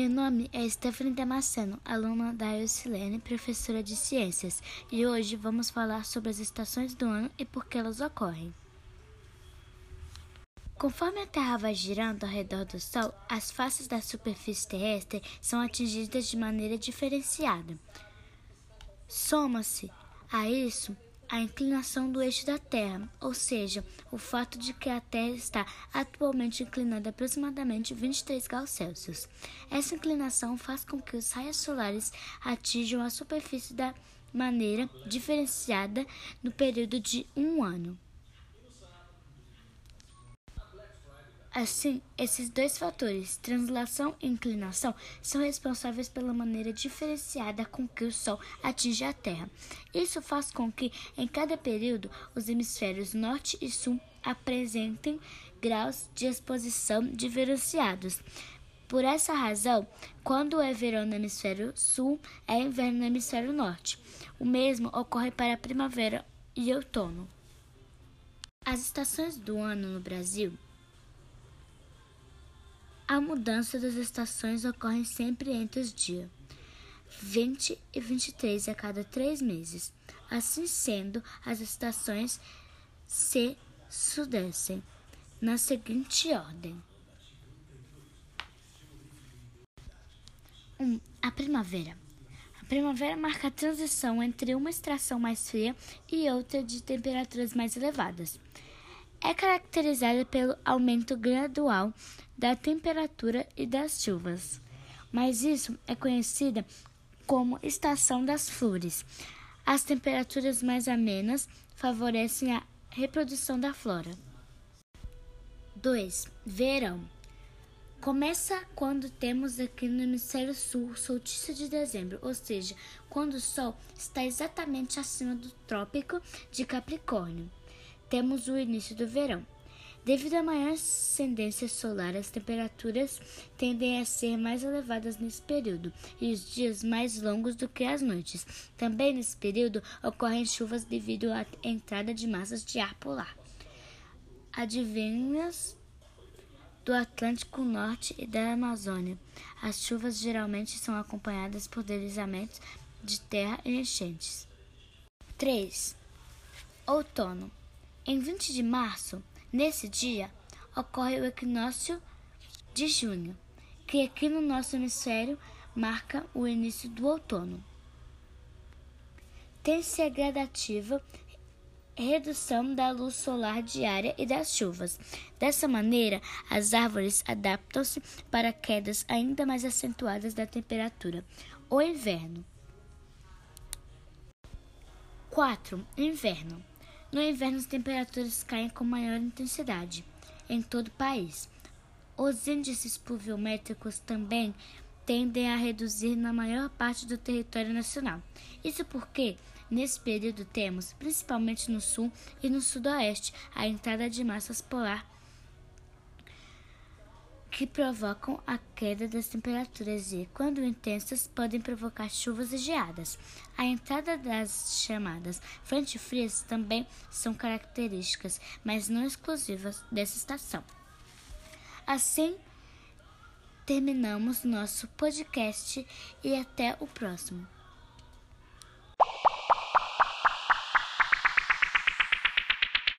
Meu nome é Stephanie Damasceno, aluna da Eucilene, professora de ciências, e hoje vamos falar sobre as estações do ano e por que elas ocorrem. Conforme a Terra vai girando ao redor do Sol, as faces da superfície terrestre são atingidas de maneira diferenciada. Soma-se a isso a inclinação do eixo da Terra, ou seja, o fato de que a Terra está atualmente inclinada aproximadamente 23 graus Celsius. Essa inclinação faz com que os raios solares atinjam a superfície da maneira diferenciada no período de um ano. Assim, esses dois fatores, translação e inclinação, são responsáveis pela maneira diferenciada com que o Sol atinge a Terra. Isso faz com que, em cada período, os hemisférios norte e sul apresentem graus de exposição diferenciados. Por essa razão, quando é verão no hemisfério sul, é inverno no hemisfério norte. O mesmo ocorre para a primavera e outono. As estações do ano no Brasil a mudança das estações ocorre sempre entre os dias 20 e 23 a cada três meses. Assim sendo, as estações se sucedem na seguinte ordem: 1. Um, a primavera. A primavera marca a transição entre uma estação mais fria e outra de temperaturas mais elevadas é caracterizada pelo aumento gradual da temperatura e das chuvas, mas isso é conhecida como estação das flores. As temperaturas mais amenas favorecem a reprodução da flora. 2. Verão. Começa quando temos aqui no hemisfério sul solstício de dezembro, ou seja, quando o Sol está exatamente acima do trópico de Capricórnio temos o início do verão. Devido à maior ascendência solar, as temperaturas tendem a ser mais elevadas nesse período e os dias mais longos do que as noites. Também nesse período ocorrem chuvas devido à entrada de massas de ar polar. Advinhas do Atlântico Norte e da Amazônia. As chuvas geralmente são acompanhadas por deslizamentos de terra e enchentes. 3. Outono. Em 20 de março, nesse dia, ocorre o equinócio de junho, que aqui no nosso hemisfério marca o início do outono. Tem-se a gradativa redução da luz solar diária e das chuvas. Dessa maneira, as árvores adaptam-se para quedas ainda mais acentuadas da temperatura. O inverno. 4. Inverno. No inverno, as temperaturas caem com maior intensidade em todo o país. Os índices pluviométricos também tendem a reduzir na maior parte do território nacional. Isso porque, nesse período, temos, principalmente no sul e no sudoeste, a entrada de massas polar que provocam a queda das temperaturas e, quando intensas, podem provocar chuvas e geadas. A entrada das chamadas frentes frias também são características, mas não exclusivas dessa estação. Assim, terminamos nosso podcast e até o próximo.